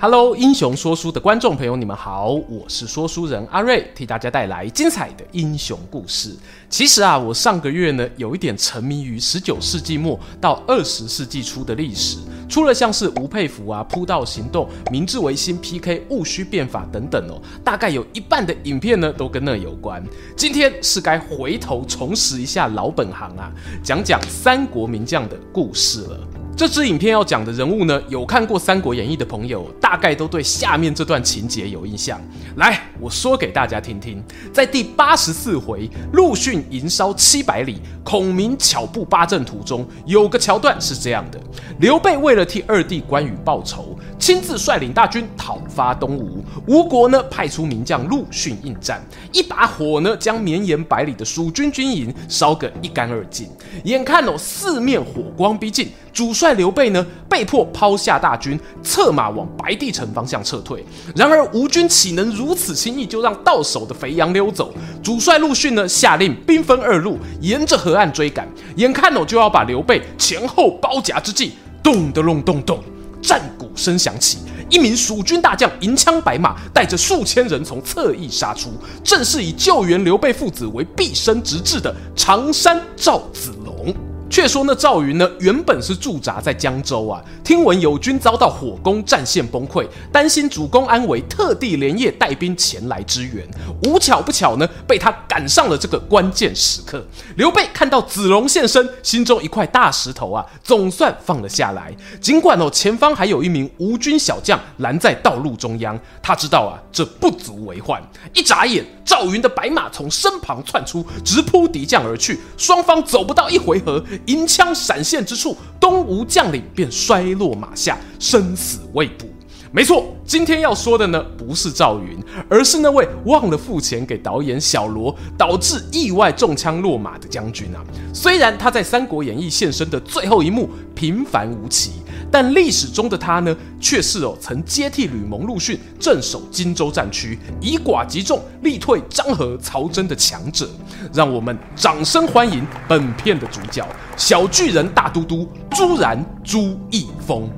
Hello，英雄说书的观众朋友，你们好，我是说书人阿瑞，替大家带来精彩的英雄故事。其实啊，我上个月呢，有一点沉迷于十九世纪末到二十世纪初的历史，除了像是吴佩孚啊、铺道行动、明治维新、PK、戊戌变法等等哦，大概有一半的影片呢都跟那有关。今天是该回头重拾一下老本行啊，讲讲三国名将的故事了。这支影片要讲的人物呢，有看过《三国演义》的朋友，大概都对下面这段情节有印象。来，我说给大家听听。在第八十四回陆逊营烧七百里，孔明巧布八阵图中，有个桥段是这样的：刘备为了替二弟关羽报仇，亲自率领大军讨伐东吴。吴国呢，派出名将陆逊应战，一把火呢，将绵延百里的蜀军军营烧个一干二净。眼看哦，四面火光逼近。主帅在刘备呢，被迫抛下大军，策马往白帝城方向撤退。然而吴军岂能如此轻易就让到手的肥羊溜走？主帅陆逊呢，下令兵分二路，沿着河岸追赶。眼看哦，就要把刘备前后包夹之际，咚的隆咚咚，战鼓声响起，一名蜀军大将银枪白马，带着数千人从侧翼杀出，正是以救援刘备父子为毕生直志的常山赵子龙。却说那赵云呢，原本是驻扎在江州啊，听闻友军遭到火攻，战线崩溃，担心主公安危，特地连夜带兵前来支援。无巧不巧呢，被他赶上了这个关键时刻。刘备看到子龙现身，心中一块大石头啊，总算放了下来。尽管哦，前方还有一名吴军小将拦在道路中央，他知道啊，这不足为患。一眨眼，赵云的白马从身旁窜出，直扑敌将而去。双方走不到一回合。银枪闪现之处，东吴将领便摔落马下，生死未卜。没错，今天要说的呢，不是赵云，而是那位忘了付钱给导演小罗，导致意外中枪落马的将军啊。虽然他在《三国演义》现身的最后一幕平凡无奇，但历史中的他呢，却是哦曾接替吕蒙、陆逊镇守荆州战区，以寡击众，力退张合、曹真的强者。让我们掌声欢迎本片的主角——小巨人大都督朱然朱义峰。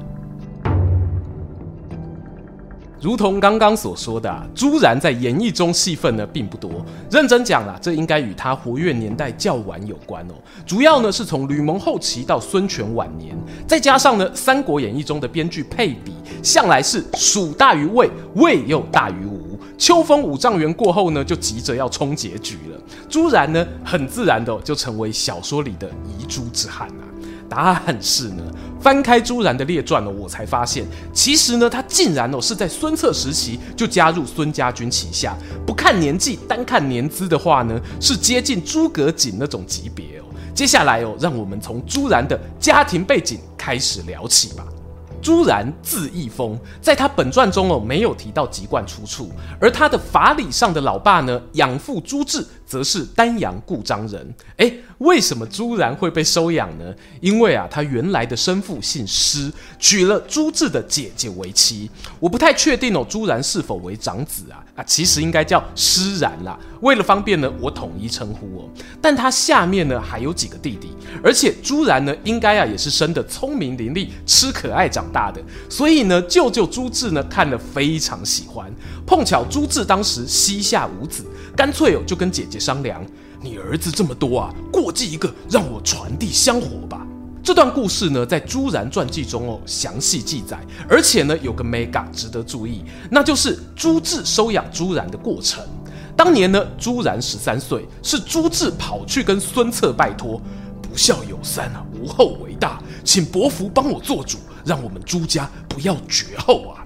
如同刚刚所说的，朱然在演义中戏份呢并不多。认真讲啦，这应该与他活跃年代较晚有关哦。主要呢是从吕蒙后期到孙权晚年，再加上呢《三国演义》中的编剧配比向来是蜀大于魏，魏又大于吴。秋风五丈原过后呢，就急着要冲结局了。朱然呢，很自然的就成为小说里的遗珠之憾啊。答案是呢，翻开朱然的列传呢，我才发现，其实呢，他竟然哦是在孙策时期就加入孙家军旗下。不看年纪，单看年资的话呢，是接近诸葛瑾那种级别哦。接下来哦，让我们从朱然的家庭背景开始聊起吧。朱然字义丰，在他本传中哦没有提到籍贯出处，而他的法理上的老爸呢，养父朱志则是丹阳故章人。诶，为什么朱然会被收养呢？因为啊，他原来的生父姓施，娶了朱志的姐姐为妻。我不太确定哦，朱然是否为长子啊？啊，其实应该叫施然啦。为了方便呢，我统一称呼哦。但他下面呢还有几个弟弟，而且朱然呢应该啊也是生得聪明伶俐、吃可爱长大的，所以呢舅舅朱志呢看了非常喜欢。碰巧朱志当时膝下无子，干脆哦就跟姐姐商量：“你儿子这么多啊，过继一个让我传递香火吧。”这段故事呢在朱然传记中哦详细记载，而且呢有个 mega 值得注意，那就是朱志收养朱然的过程。当年呢，朱然十三岁，是朱志跑去跟孙策拜托：“不孝有三啊，无后为大，请伯父帮我做主，让我们朱家不要绝后啊。”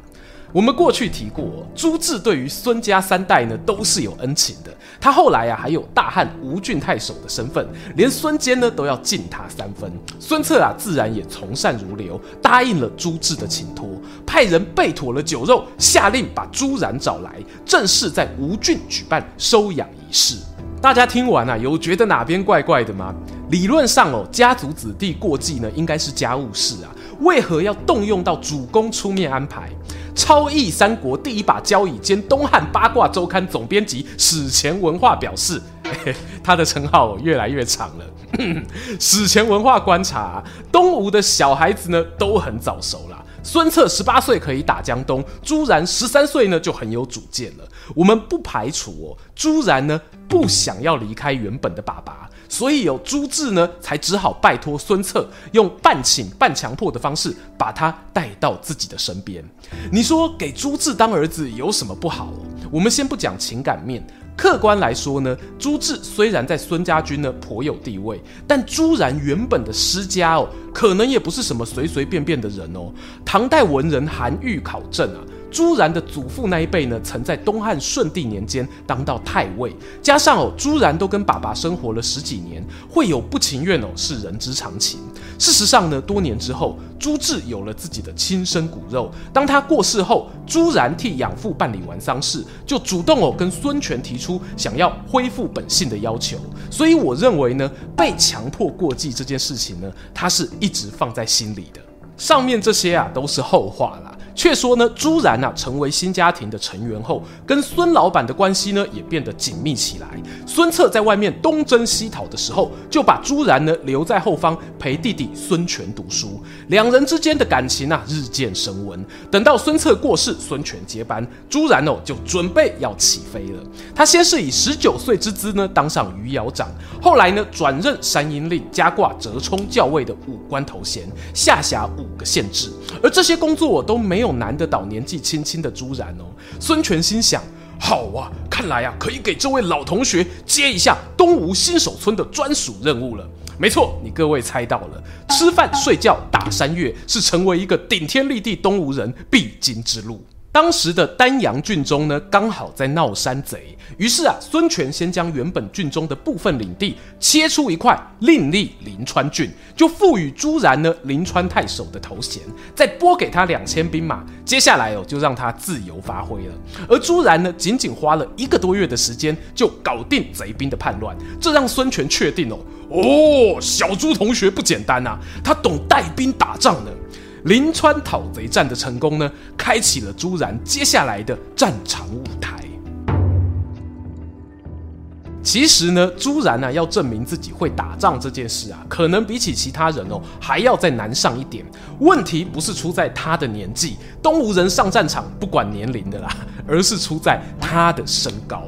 我们过去提过，朱志对于孙家三代呢都是有恩情的。他后来啊还有大汉吴郡太守的身份，连孙坚呢都要敬他三分。孙策啊自然也从善如流，答应了朱志的请托，派人备妥了酒肉，下令把朱然找来，正式在吴郡举办收养仪式。大家听完啊，有觉得哪边怪怪的吗？理论上哦，家族子弟过继呢，应该是家务事啊，为何要动用到主公出面安排？超译三国第一把交椅兼东汉八卦周刊总编辑史前文化表示，他的称号越来越长了。史前文化观察啊，东吴的小孩子呢都很早熟啦。孙策十八岁可以打江东，朱然十三岁呢就很有主见了。我们不排除哦，朱然呢不想要离开原本的爸爸，所以有朱志呢才只好拜托孙策用半请半强迫的方式把他带到自己的身边。你说给朱志当儿子有什么不好？我们先不讲情感面。客观来说呢，朱志虽然在孙家军呢颇有地位，但朱然原本的师家哦，可能也不是什么随随便便的人哦。唐代文人韩愈考证啊。朱然的祖父那一辈呢，曾在东汉顺帝年间当到太尉，加上哦，朱然都跟爸爸生活了十几年，会有不情愿哦，是人之常情。事实上呢，多年之后，朱志有了自己的亲生骨肉。当他过世后，朱然替养父办理完丧事，就主动哦跟孙权提出想要恢复本性的要求。所以我认为呢，被强迫过继这件事情呢，他是一直放在心里的。上面这些啊，都是后话啦。却说呢，朱然啊成为新家庭的成员后，跟孙老板的关系呢也变得紧密起来。孙策在外面东征西讨的时候，就把朱然呢留在后方陪弟弟孙权读书。两人之间的感情啊日渐升温。等到孙策过世，孙权接班，朱然哦就准备要起飞了。他先是以十九岁之姿呢当上余姚长，后来呢转任山阴令，加挂折冲校尉的武官头衔，下辖五个县治。而这些工作我都没有。又难得倒年纪轻轻的朱然哦，孙权心想：好啊，看来啊可以给这位老同学接一下东吴新手村的专属任务了。没错，你各位猜到了，吃饭、睡觉、打山岳是成为一个顶天立地东吴人必经之路。当时的丹阳郡中呢，刚好在闹山贼，于是啊，孙权先将原本郡中的部分领地切出一块，另立临川郡，就赋予朱然呢临川太守的头衔，再拨给他两千兵马，接下来哦，就让他自由发挥了。而朱然呢，仅仅花了一个多月的时间，就搞定贼兵的叛乱，这让孙权确定哦，哦，小朱同学不简单啊，他懂带兵打仗呢。临川讨贼战的成功呢，开启了朱然接下来的战场舞台。其实呢，朱然呢、啊、要证明自己会打仗这件事啊，可能比起其他人哦还要再难上一点。问题不是出在他的年纪，东吴人上战场不管年龄的啦，而是出在他的身高。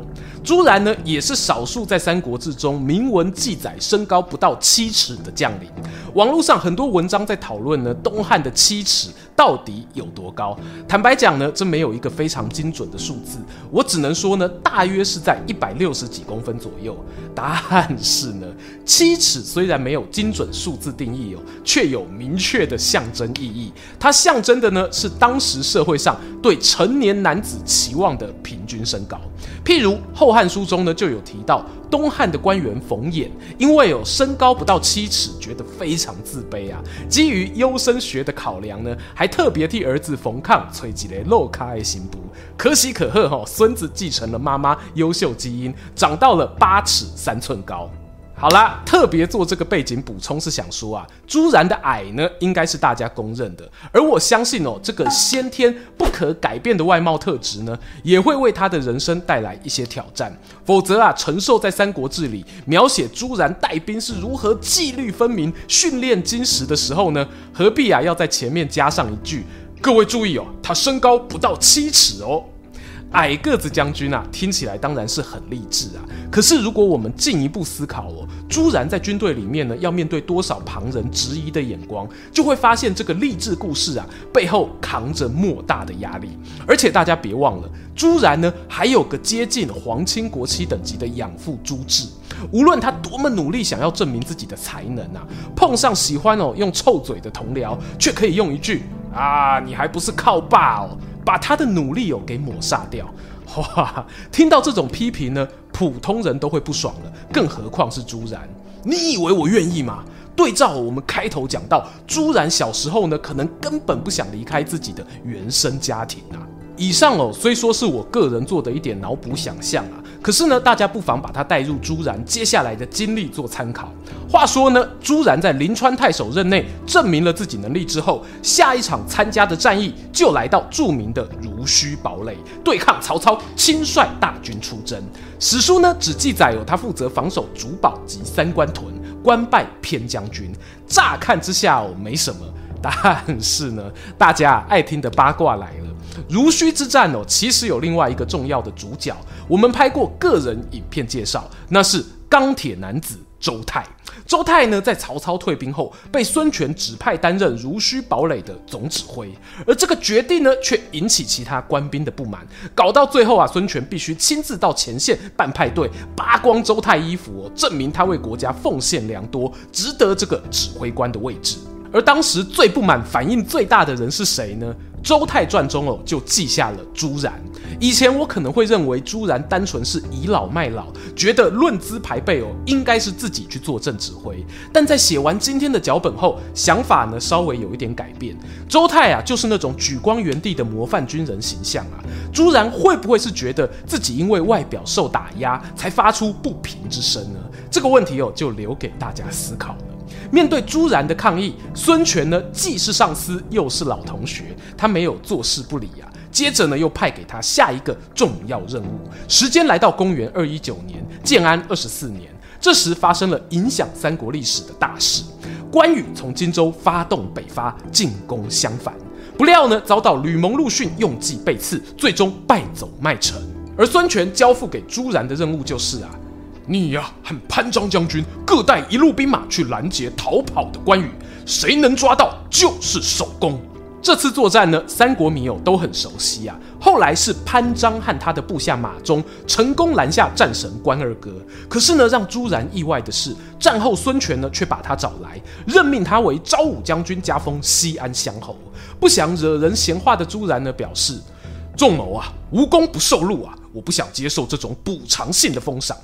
朱然呢，也是少数在《三国志》中明文记载身高不到七尺的将领。网络上很多文章在讨论呢，东汉的七尺到底有多高？坦白讲呢，这没有一个非常精准的数字，我只能说呢，大约是在一百六十几公分左右。答案是呢，七尺虽然没有精准数字定义哦，却有明确的象征意义。它象征的呢，是当时社会上对成年男子期望的平均身高。譬如《后汉书》中呢，就有提到东汉的官员冯衍，因为有身高不到七尺，觉得非常自卑啊。基于优生学的考量呢，还特别替儿子冯抗吹起了露卡爱心布。可喜可贺哈，孙子继承了妈妈优秀基因，长到了八尺三寸高。好啦，特别做这个背景补充是想说啊，朱然的矮呢，应该是大家公认的。而我相信哦，这个先天不可改变的外貌特质呢，也会为他的人生带来一些挑战。否则啊，陈寿在《三国志》里描写朱然带兵是如何纪律分明、训练精实的时候呢，何必啊要在前面加上一句：各位注意哦，他身高不到七尺哦。矮个子将军啊，听起来当然是很励志啊。可是如果我们进一步思考哦，朱然在军队里面呢，要面对多少旁人质疑的眼光，就会发现这个励志故事啊，背后扛着莫大的压力。而且大家别忘了，朱然呢还有个接近皇亲国戚等级的养父朱志。无论他多么努力想要证明自己的才能啊，碰上喜欢哦用臭嘴的同僚，却可以用一句啊，你还不是靠爸哦。把他的努力哦给抹杀掉，哇！听到这种批评呢，普通人都会不爽了，更何况是朱然？你以为我愿意吗？对照我们开头讲到，朱然小时候呢，可能根本不想离开自己的原生家庭啊。以上哦，虽说是我个人做的一点脑补想象啊，可是呢，大家不妨把它带入朱然接下来的经历做参考。话说呢，朱然在临川太守任内证明了自己能力之后，下一场参加的战役就来到著名的濡须堡垒，对抗曹操，亲率大军出征。史书呢只记载有他负责防守主堡及三关屯，官拜偏将军。乍看之下哦，没什么，但是呢，大家爱听的八卦来了。濡须之战哦，其实有另外一个重要的主角，我们拍过个人影片介绍，那是钢铁男子周泰。周泰呢，在曹操退兵后，被孙权指派担任濡须堡垒的总指挥，而这个决定呢，却引起其他官兵的不满，搞到最后啊，孙权必须亲自到前线办派对，扒光周泰衣服哦，证明他为国家奉献良多，值得这个指挥官的位置。而当时最不满、反应最大的人是谁呢？《周泰传》中哦，就记下了朱然。以前我可能会认为朱然单纯是倚老卖老，觉得论资排辈哦，应该是自己去做正指挥。但在写完今天的脚本后，想法呢稍微有一点改变。周泰啊，就是那种举光原地的模范军人形象啊。朱然会不会是觉得自己因为外表受打压，才发出不平之声呢？这个问题哦，就留给大家思考了。面对朱然的抗议，孙权呢既是上司又是老同学，他没有坐视不理啊。接着呢又派给他下一个重要任务。时间来到公元二一九年，建安二十四年，这时发生了影响三国历史的大事，关羽从荆州发动北伐进攻襄樊，不料呢遭到吕蒙、陆逊用计背刺，最终败走麦城。而孙权交付给朱然的任务就是啊。你呀、啊，和潘璋将军各带一路兵马去拦截逃跑的关羽，谁能抓到就是首功。这次作战呢，三国迷友都很熟悉啊。后来是潘璋和他的部下马忠成功拦下战神关二哥。可是呢，让朱然意外的是，战后孙权呢却把他找来，任命他为昭武将军，加封西安乡侯。不想惹人闲话的朱然呢表示：“仲谋啊，无功不受禄啊，我不想接受这种补偿性的封赏。”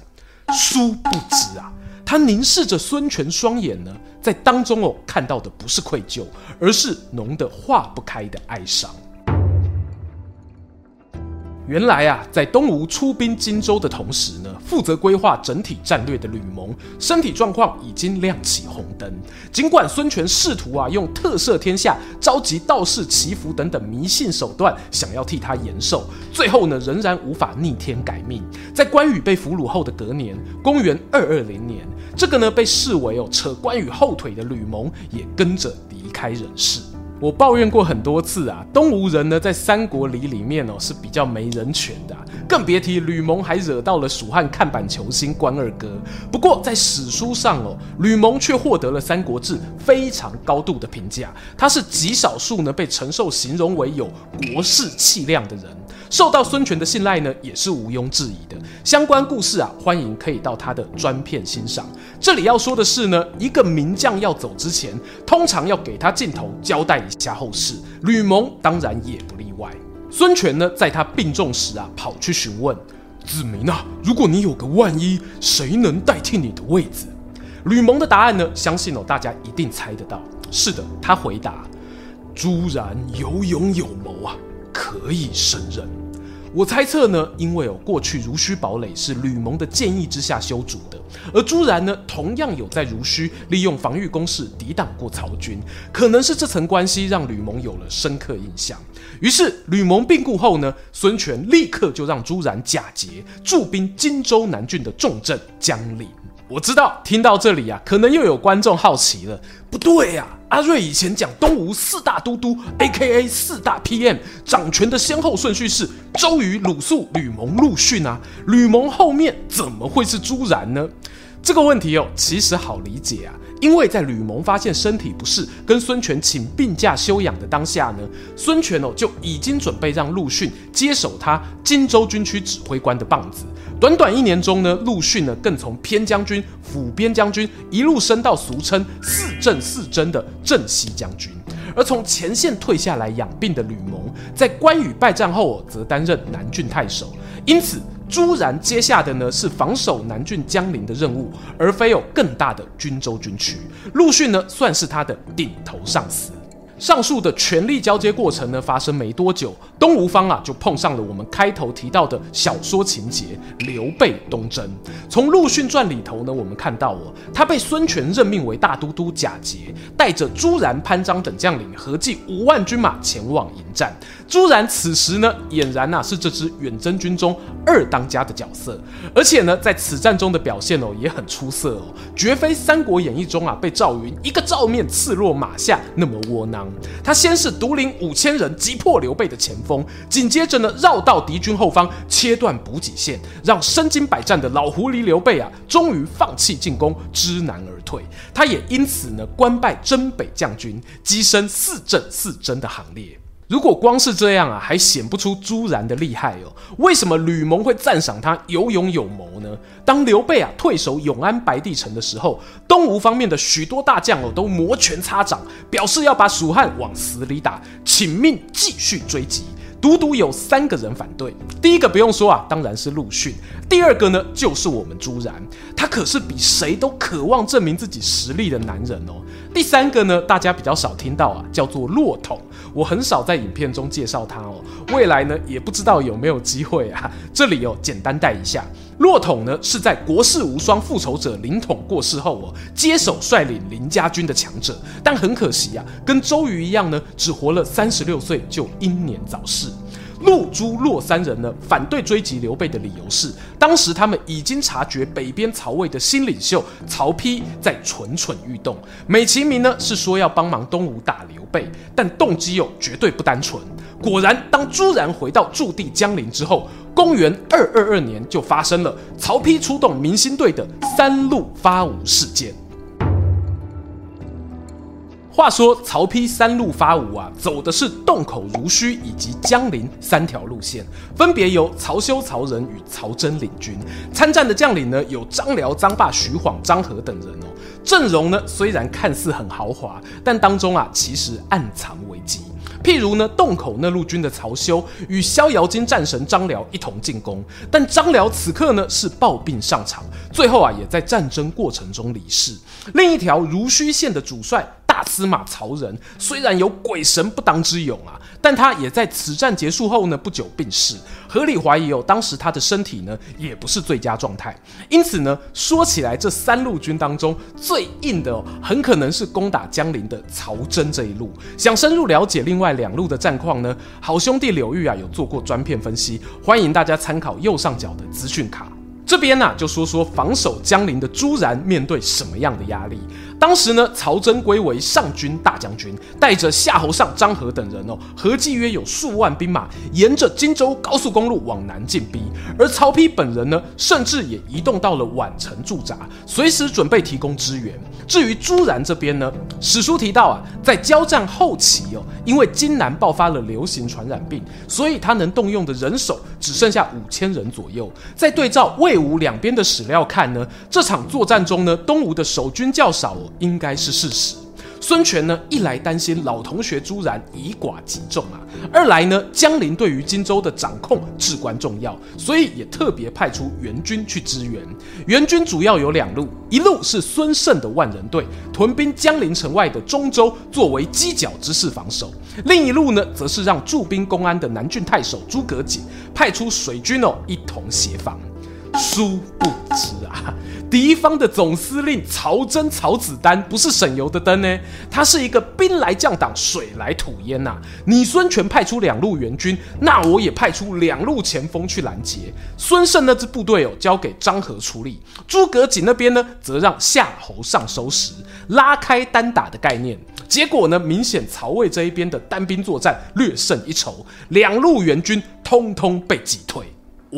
殊不知啊，他凝视着孙权双眼呢，在当中哦看到的不是愧疚，而是浓得化不开的哀伤。原来啊，在东吴出兵荆州的同时呢，负责规划整体战略的吕蒙身体状况已经亮起红灯。尽管孙权试图啊用特赦天下、召集道士祈福等等迷信手段，想要替他延寿，最后呢仍然无法逆天改命。在关羽被俘虏后的隔年，公元二二零年，这个呢被视为哦扯关羽后腿的吕蒙也跟着离开人世。我抱怨过很多次啊，东吴人呢在三国里里面哦是比较没人权的，更别提吕蒙还惹到了蜀汉看板球星关二哥。不过在史书上哦，吕蒙却获得了《三国志》非常高度的评价，他是极少数呢被陈寿形容为有国士气量的人。受到孙权的信赖呢，也是毋庸置疑的。相关故事啊，欢迎可以到他的专片欣赏。这里要说的是呢，一个名将要走之前，通常要给他镜头交代下后事。吕蒙当然也不例外。孙权呢，在他病重时啊，跑去询问子明啊，如果你有个万一，谁能代替你的位子？吕蒙的答案呢，相信哦，大家一定猜得到。是的，他回答：朱然有勇有谋啊，可以胜任。我猜测呢，因为哦，过去濡须堡垒是吕蒙的建议之下修筑的，而朱然呢，同样有在濡须利用防御工事抵挡过曹军，可能是这层关系让吕蒙有了深刻印象。于是吕蒙病故后呢，孙权立刻就让朱然假节驻兵荆州南郡的重镇江陵。我知道，听到这里啊，可能又有观众好奇了。不对呀，阿瑞以前讲东吴四大都督，AKA 四大 PM，掌权的先后顺序是周瑜、鲁肃、吕蒙、陆逊啊。吕蒙后面怎么会是朱然呢？这个问题哦，其实好理解啊。因为在吕蒙发现身体不适，跟孙权请病假休养的当下呢，孙权哦就已经准备让陆逊接手他荆州军区指挥官的棒子。短短一年中呢，陆逊呢更从偏将军、辅边将军一路升到俗称“四镇四真”的镇西将军。而从前线退下来养病的吕蒙，在关羽败战后，则担任南郡太守。因此，朱然接下的呢是防守南郡江陵的任务，而非有更大的荆州军区。陆逊呢算是他的顶头上司。上述的权力交接过程呢，发生没多久，东吴方啊就碰上了我们开头提到的小说情节——刘备东征。从《陆逊传》里头呢，我们看到哦，他被孙权任命为大都督贾节，带着朱然、潘璋等将领，合计五万军马前往迎战。朱然此时呢，俨然呐、啊、是这支远征军中二当家的角色，而且呢，在此战中的表现哦也很出色哦，绝非《三国演义》中啊被赵云一个照面刺落马下那么窝囊。他先是独领五千人击破刘备的前锋，紧接着呢绕到敌军后方，切断补给线，让身经百战的老狐狸刘备啊终于放弃进攻，知难而退。他也因此呢官拜征北将军，跻身四镇四征的行列。如果光是这样啊，还显不出朱然的厉害哦。为什么吕蒙会赞赏他有勇有谋呢？当刘备啊退守永安白帝城的时候，东吴方面的许多大将哦都摩拳擦掌，表示要把蜀汉往死里打，请命继续追击。独独有三个人反对。第一个不用说啊，当然是陆逊。第二个呢，就是我们朱然，他可是比谁都渴望证明自己实力的男人哦。第三个呢，大家比较少听到啊，叫做骆统。我很少在影片中介绍他哦，未来呢也不知道有没有机会啊。这里哦，简单带一下，骆统呢是在国士无双复仇者林统过世后哦，接手率领林家军的强者，但很可惜啊，跟周瑜一样呢，只活了三十六岁就英年早逝。陆朱骆三人呢，反对追击刘备的理由是，当时他们已经察觉北边曹魏的新领袖曹丕在蠢蠢欲动，美其名呢是说要帮忙东吴打刘备，但动机又绝对不单纯。果然，当朱然回到驻地江陵之后，公元二二二年就发生了曹丕出动明星队的三路发吴事件。话说曹丕三路发吴啊，走的是洞口、濡须以及江陵三条路线，分别由曹休、曹仁与曹真领军。参战的将领呢，有张辽、张霸、徐晃、张合等人哦。阵容呢，虽然看似很豪华，但当中啊，其实暗藏危机。譬如呢，洞口那路军的曹休与逍遥津战神张辽一同进攻，但张辽此刻呢是暴病上场，最后啊也在战争过程中离世。另一条濡须线的主帅。大司马曹仁虽然有鬼神不当之勇啊，但他也在此战结束后呢不久病逝，合理怀疑哦，当时他的身体呢也不是最佳状态。因此呢，说起来这三路军当中最硬的哦，很可能是攻打江陵的曹真这一路。想深入了解另外两路的战况呢，好兄弟柳玉啊有做过专片分析，欢迎大家参考右上角的资讯卡。这边呢、就说说防守江陵的朱然面对什么样的压力。当时呢，曹真归为上军大将军，带着夏侯尚、张合等人哦，合计约有数万兵马，沿着荆州高速公路往南进逼。而曹丕本人呢，甚至也移动到了宛城驻扎，随时准备提供支援。至于朱然这边呢，史书提到啊，在交战后期哦，因为荆南爆发了流行传染病，所以他能动用的人手只剩下五千人左右。在对照魏吴两边的史料看呢，这场作战中呢，东吴的守军较少哦。应该是事实。孙权呢，一来担心老同学朱然以寡击众啊，二来呢，江陵对于荆州的掌控至关重要，所以也特别派出援军去支援。援军主要有两路，一路是孙胜的万人队，屯兵江陵城外的中州，作为犄角之势防守；另一路呢，则是让驻兵公安的南郡太守诸葛瑾派出水军哦，一同协防。殊不知啊。敌方的总司令曹真、曹子丹不是省油的灯呢，他是一个兵来将挡，水来土掩呐、你孙权派出两路援军，那我也派出两路前锋去拦截。孙胜那支部队哦，交给张合处理。诸葛瑾那边呢，则让夏侯尚收拾，拉开单打的概念。结果呢，明显曹魏这一边的单兵作战略胜一筹，两路援军通通被击退。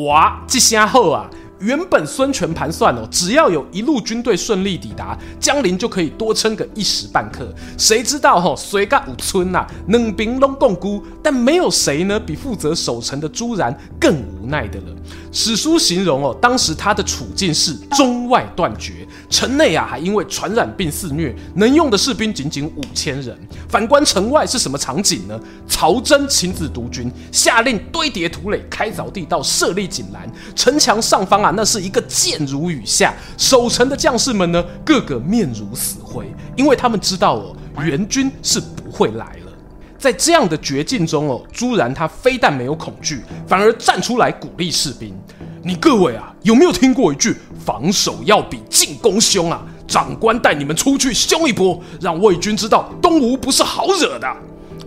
哇，这下好啊！原本孙权盘算哦，只要有一路军队顺利抵达江陵，就可以多撑个一时半刻。谁知道哈、哦，随个五村呐，冷兵拢共孤，但没有谁呢比负责守城的朱然更无奈的了。史书形容哦，当时他的处境是中外断绝，城内啊还因为传染病肆虐，能用的士兵仅仅五千人。反观城外是什么场景呢？曹真亲自督军，下令堆叠土垒，开凿地道，设立井栏，城墙上方啊，那是一个箭如雨下。守城的将士们呢，个个面如死灰，因为他们知道哦，援军是不会来了。在这样的绝境中哦，朱然他非但没有恐惧，反而站出来鼓励士兵。你各位啊，有没有听过一句“防守要比进攻凶啊”？长官带你们出去凶一波，让魏军知道东吴不是好惹的。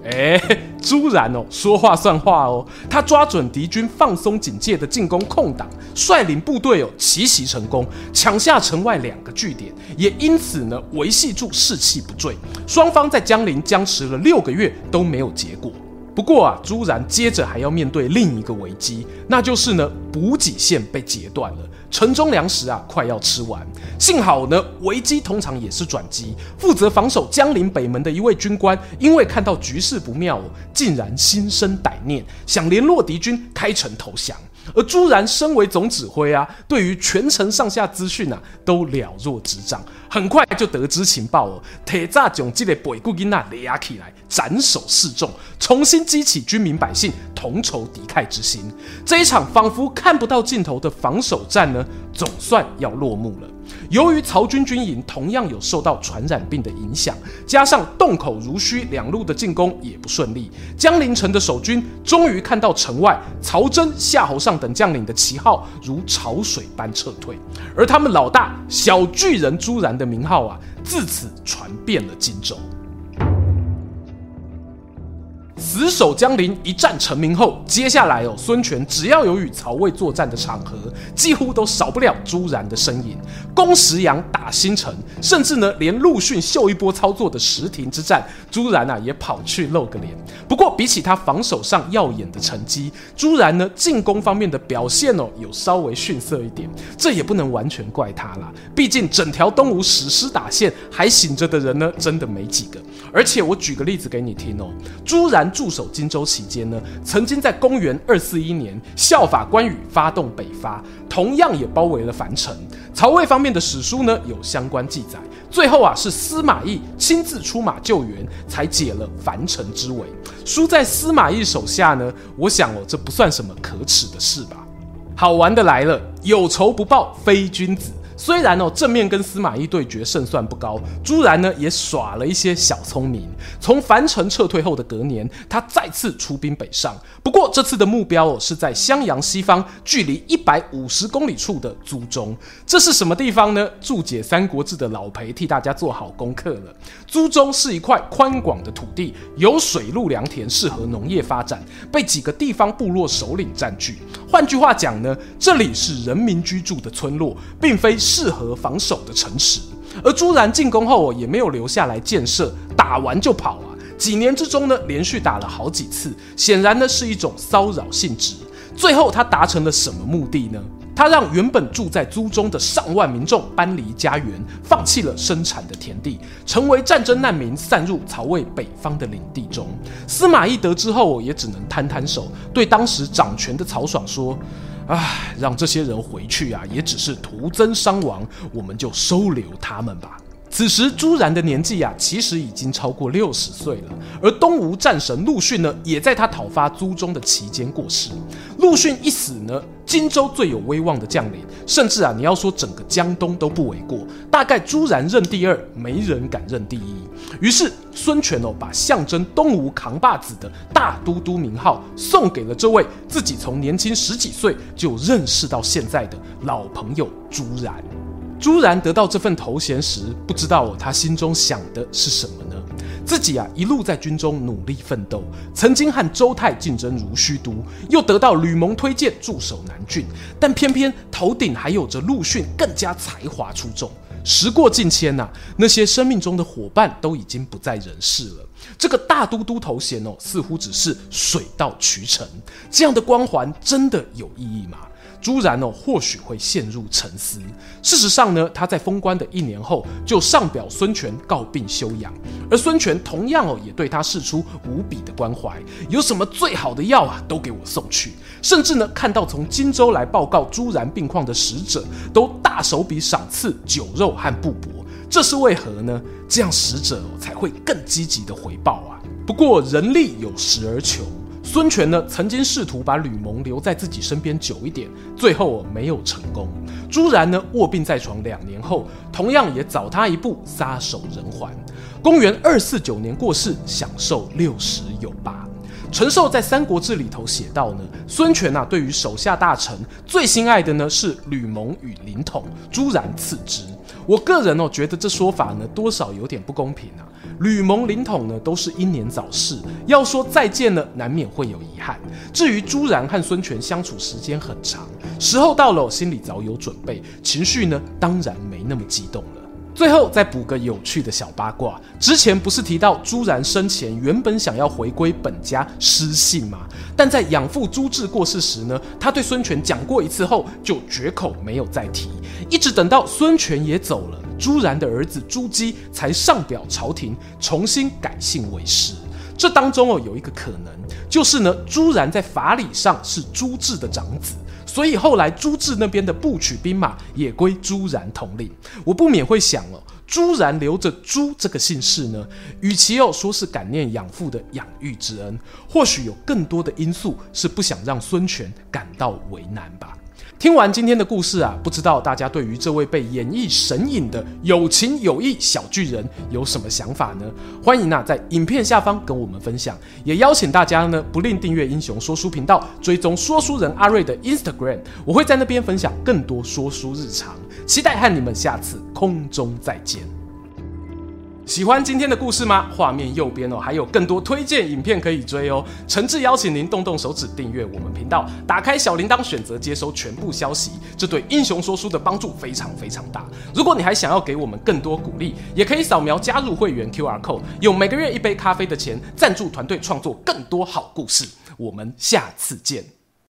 哎，朱然哦，说话算话哦。他抓准敌军放松警戒的进攻空档，率领部队哦奇袭成功，抢下城外两个据点，也因此呢维系住士气不坠。双方在江陵僵持了六个月都没有结果。不过啊，朱然接着还要面对另一个危机，那就是呢补给线被截断了。城中粮食啊，快要吃完。幸好呢，危机通常也是转机。负责防守江陵北门的一位军官，因为看到局势不妙，竟然心生歹念，想联络敌军开城投降。而朱然身为总指挥啊，对于全城上下资讯啊，都了若指掌。很快就得知情报哦，铁栅蒋记的北固金娜雷亚起来，斩首示众，重新激起军民百姓同仇敌忾之心。这一场仿佛看不到尽头的防守战呢，总算要落幕了。由于曹军军营同样有受到传染病的影响，加上洞口如须两路的进攻也不顺利，江陵城的守军终于看到城外曹真、夏侯尚等将领的旗号如潮水般撤退，而他们老大小巨人朱然的名号啊，自此传遍了荆州。死守江陵一战成名后，接下来哦，孙权只要有与曹魏作战的场合，几乎都少不了朱然的身影。攻石阳、打新城，甚至呢，连陆逊秀一波操作的石亭之战，朱然啊也跑去露个脸。不过，比起他防守上耀眼的成绩，朱然呢进攻方面的表现哦，有稍微逊色一点。这也不能完全怪他啦，毕竟整条东吴史诗打线还醒着的人呢，真的没几个。而且我举个例子给你听哦，朱然。驻守荆州期间呢，曾经在公元二四一年效法关羽发动北伐，同样也包围了樊城。曹魏方面的史书呢有相关记载，最后啊是司马懿亲自出马救援，才解了樊城之围。输在司马懿手下呢，我想哦这不算什么可耻的事吧。好玩的来了，有仇不报非君子。虽然哦，正面跟司马懿对决胜算不高，朱然呢也耍了一些小聪明。从樊城撤退后的隔年，他再次出兵北上。不过这次的目标哦是在襄阳西方，距离一百五十公里处的租中。这是什么地方呢？注解《三国志》的老裴替大家做好功课了。租中是一块宽广的土地，有水陆良田，适合农业发展，被几个地方部落首领占据。换句话讲呢，这里是人民居住的村落，并非。适合防守的城池，而朱然进攻后也没有留下来建设，打完就跑啊！几年之中呢，连续打了好几次，显然呢是一种骚扰性质。最后他达成了什么目的呢？他让原本住在租中的上万民众搬离家园，放弃了生产的田地，成为战争难民，散入曹魏北方的领地中。司马懿得知后，也只能摊摊手，对当时掌权的曹爽说。唉，让这些人回去啊，也只是徒增伤亡，我们就收留他们吧。此时朱然的年纪啊，其实已经超过六十岁了，而东吴战神陆逊呢，也在他讨伐朱中的期间过世。陆逊一死呢，荆州最有威望的将领，甚至啊，你要说整个江东都不为过。大概朱然认第二，没人敢认第一。于是孙权哦，把象征东吴扛把子的大都督名号送给了这位自己从年轻十几岁就认识到现在的老朋友朱然。朱然得到这份头衔时，不知道他心中想的是什么呢？自己啊，一路在军中努力奋斗，曾经和周泰竞争如须都，又得到吕蒙推荐驻守南郡，但偏偏头顶还有着陆逊更加才华出众。时过境迁呐，那些生命中的伙伴都已经不在人世了。这个大都督头衔哦，似乎只是水到渠成。这样的光环真的有意义吗？朱然哦，或许会陷入沉思。事实上呢，他在封官的一年后就上表孙权告病休养，而孙权同样哦，也对他示出无比的关怀，有什么最好的药啊，都给我送去。甚至呢，看到从荆州来报告朱然病况的使者，都大手笔赏赐酒肉和布帛。这是为何呢？这样使者才会更积极的回报啊。不过人力有时而穷。孙权呢曾经试图把吕蒙留在自己身边久一点，最后没有成功。朱然呢卧病在床两年后，同样也早他一步撒手人寰。公元二四九年过世，享寿六十有八。陈寿在《三国志》里头写道呢，孙权呐、啊、对于手下大臣最心爱的呢是吕蒙与凌统，朱然次之。我个人哦觉得这说法呢多少有点不公平啊。吕蒙、林统呢都是英年早逝，要说再见呢难免会有遗憾。至于朱然和孙权相处时间很长，时候到了，心里早有准备，情绪呢当然没那么激动了。最后再补个有趣的小八卦，之前不是提到朱然生前原本想要回归本家失信吗？但在养父朱治过世时呢，他对孙权讲过一次后就绝口没有再提，一直等到孙权也走了，朱然的儿子朱姬才上表朝廷重新改姓为师。这当中哦有一个可能，就是呢朱然在法理上是朱治的长子。所以后来朱治那边的部曲兵马也归朱然统领，我不免会想哦，朱然留着朱这个姓氏呢，与其要说是感念养父的养育之恩，或许有更多的因素是不想让孙权感到为难吧。听完今天的故事啊，不知道大家对于这位被演绎神隐的有情有义小巨人有什么想法呢？欢迎啊在影片下方跟我们分享，也邀请大家呢不吝订阅英雄说书频道，追踪说书人阿瑞的 Instagram，我会在那边分享更多说书日常，期待和你们下次空中再见。喜欢今天的故事吗？画面右边哦，还有更多推荐影片可以追哦。诚挚邀请您动动手指订阅我们频道，打开小铃铛，选择接收全部消息，这对英雄说书的帮助非常非常大。如果你还想要给我们更多鼓励，也可以扫描加入会员 QR code，用每个月一杯咖啡的钱赞助团队创作更多好故事。我们下次见。